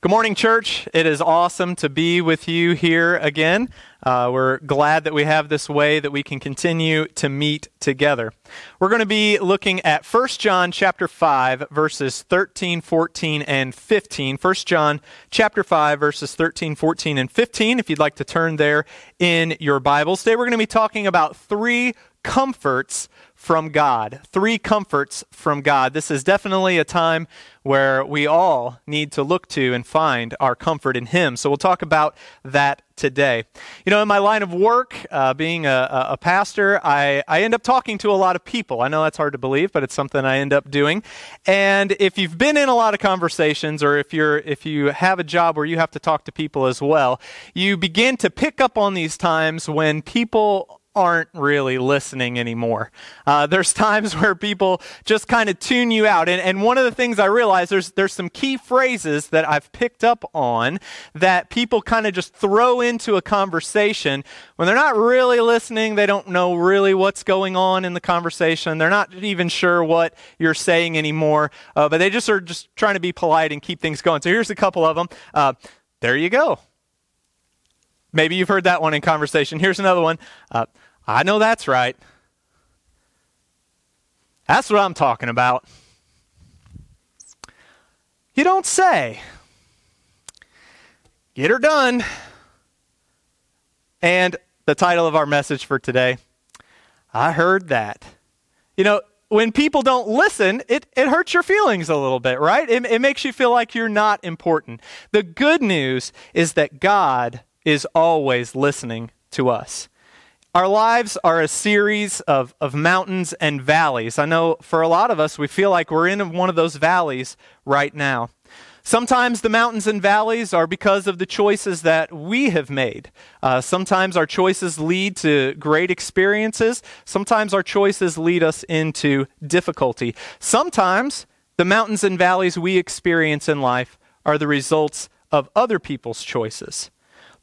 Good morning, church. It is awesome to be with you here again. Uh, we're glad that we have this way that we can continue to meet together. We're going to be looking at 1 John chapter 5 verses 13, 14 and 15. 1 John chapter 5 verses 13, 14 and 15 if you'd like to turn there in your Bibles. Today we're going to be talking about three comforts from God. Three comforts from God. This is definitely a time where we all need to look to and find our comfort in Him. So we'll talk about that today. You know, in my line of work, uh, being a, a, pastor, I, I end up talking to a lot of people. I know that's hard to believe, but it's something I end up doing. And if you've been in a lot of conversations, or if you're if you have a job where you have to talk to people as well, you begin to pick up on these times when people aren't really listening anymore. Uh, there's times where people just kind of tune you out. And, and one of the things I realize there's, there's some key phrases that I've picked up on that people kind of just throw into a conversation when they're not really listening. They don't know really what's going on in the conversation. They're not even sure what you're saying anymore, uh, but they just are just trying to be polite and keep things going. So here's a couple of them. Uh, there you go. Maybe you've heard that one in conversation. Here's another one. I know that's right. That's what I'm talking about. You don't say. Get her done. And the title of our message for today I heard that. You know, when people don't listen, it, it hurts your feelings a little bit, right? It, it makes you feel like you're not important. The good news is that God is always listening to us. Our lives are a series of, of mountains and valleys. I know for a lot of us, we feel like we're in one of those valleys right now. Sometimes the mountains and valleys are because of the choices that we have made. Uh, sometimes our choices lead to great experiences. Sometimes our choices lead us into difficulty. Sometimes the mountains and valleys we experience in life are the results of other people's choices.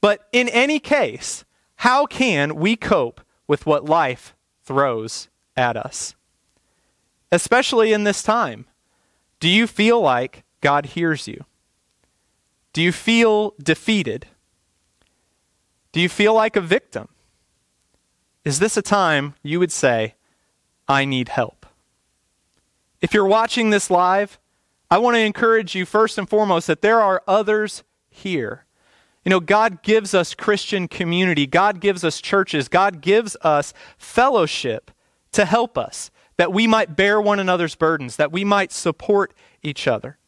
But in any case, how can we cope with what life throws at us? Especially in this time. Do you feel like God hears you? Do you feel defeated? Do you feel like a victim? Is this a time you would say, I need help? If you're watching this live, I want to encourage you first and foremost that there are others here you know, God gives us Christian community, God gives us churches, God gives us fellowship to help us, that we might bear one another's burdens, that we might support each other.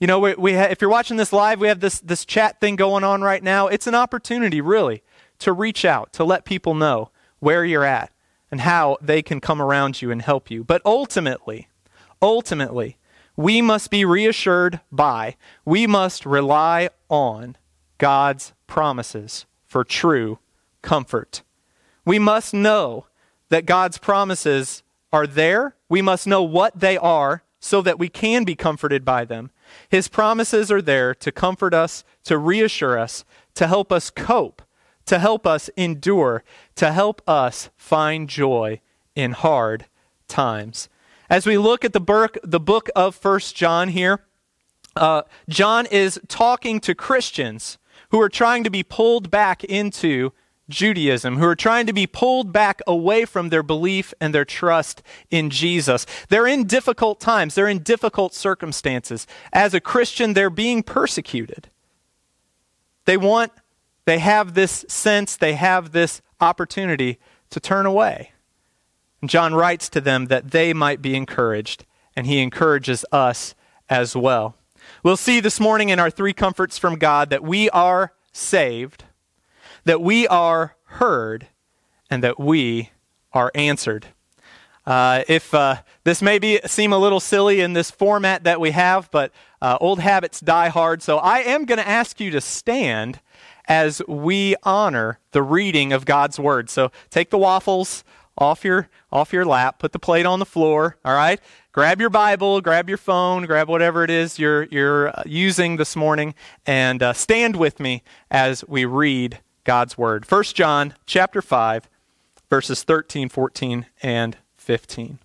You know, we, we ha- if you're watching this live, we have this, this chat thing going on right now. It's an opportunity, really, to reach out, to let people know where you're at and how they can come around you and help you. But ultimately, ultimately, we must be reassured by, we must rely on God's promises for true comfort. We must know that God's promises are there. We must know what they are so that we can be comforted by them. His promises are there to comfort us, to reassure us, to help us cope, to help us endure, to help us find joy in hard times. As we look at the book, the book of First John here, uh, John is talking to Christians who are trying to be pulled back into Judaism, who are trying to be pulled back away from their belief and their trust in Jesus. They're in difficult times, they're in difficult circumstances. As a Christian, they're being persecuted. They want, they have this sense, they have this opportunity to turn away. And John writes to them that they might be encouraged, and he encourages us as well. We'll see this morning in our three comforts from God that we are saved, that we are heard, and that we are answered. Uh, if uh, this may be, seem a little silly in this format that we have, but uh, old habits die hard, so I am going to ask you to stand as we honor the reading of God's word. So take the waffles off your off your lap, put the plate on the floor, all right? grab your Bible, grab your phone, grab whatever it is you're, you're uh, using this morning, and uh, stand with me as we read God's Word. 1 John chapter 5, verses 13, 14, and 15.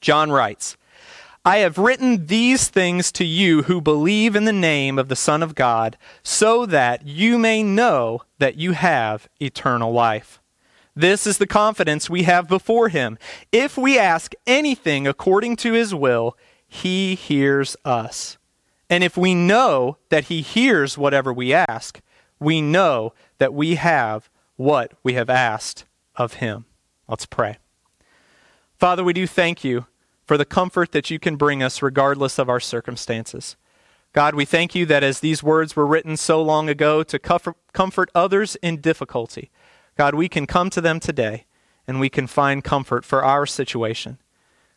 John writes, I have written these things to you who believe in the name of the Son of God, so that you may know that you have eternal life. This is the confidence we have before him. If we ask anything according to his will, he hears us. And if we know that he hears whatever we ask, we know that we have what we have asked of him. Let's pray. Father, we do thank you for the comfort that you can bring us regardless of our circumstances. God, we thank you that as these words were written so long ago to comfort, others in difficulty, God, we can come to them today and we can find comfort for our situation.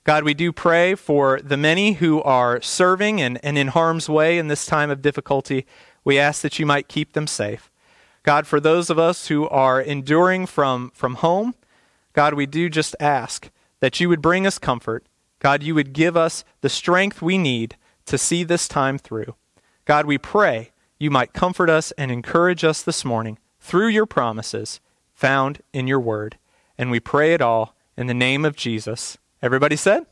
God, we do pray for the many who are serving and, and in harm's way in this time of difficulty. We ask that you might keep them safe. God, for those of us who are enduring from, from home, God, we do just ask that you would bring us comfort. God, you would give us the strength we need to see this time through. God, we pray you might comfort us and encourage us this morning through your promises found in your word. And we pray it all in the name of Jesus. Everybody said?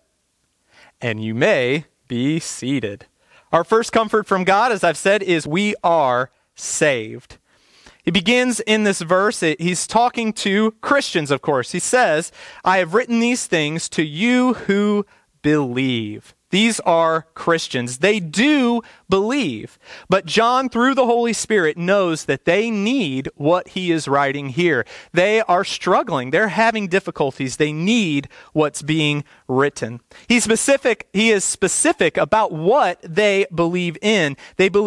And you may be seated. Our first comfort from God, as I've said, is we are saved. He begins in this verse, he's talking to Christians, of course. He says, I have written these things to you who believe. These are Christians. They do believe. But John, through the Holy Spirit, knows that they need what he is writing here. They are struggling. They're having difficulties. They need what's being written. He's specific, he is specific about what they believe in. They believe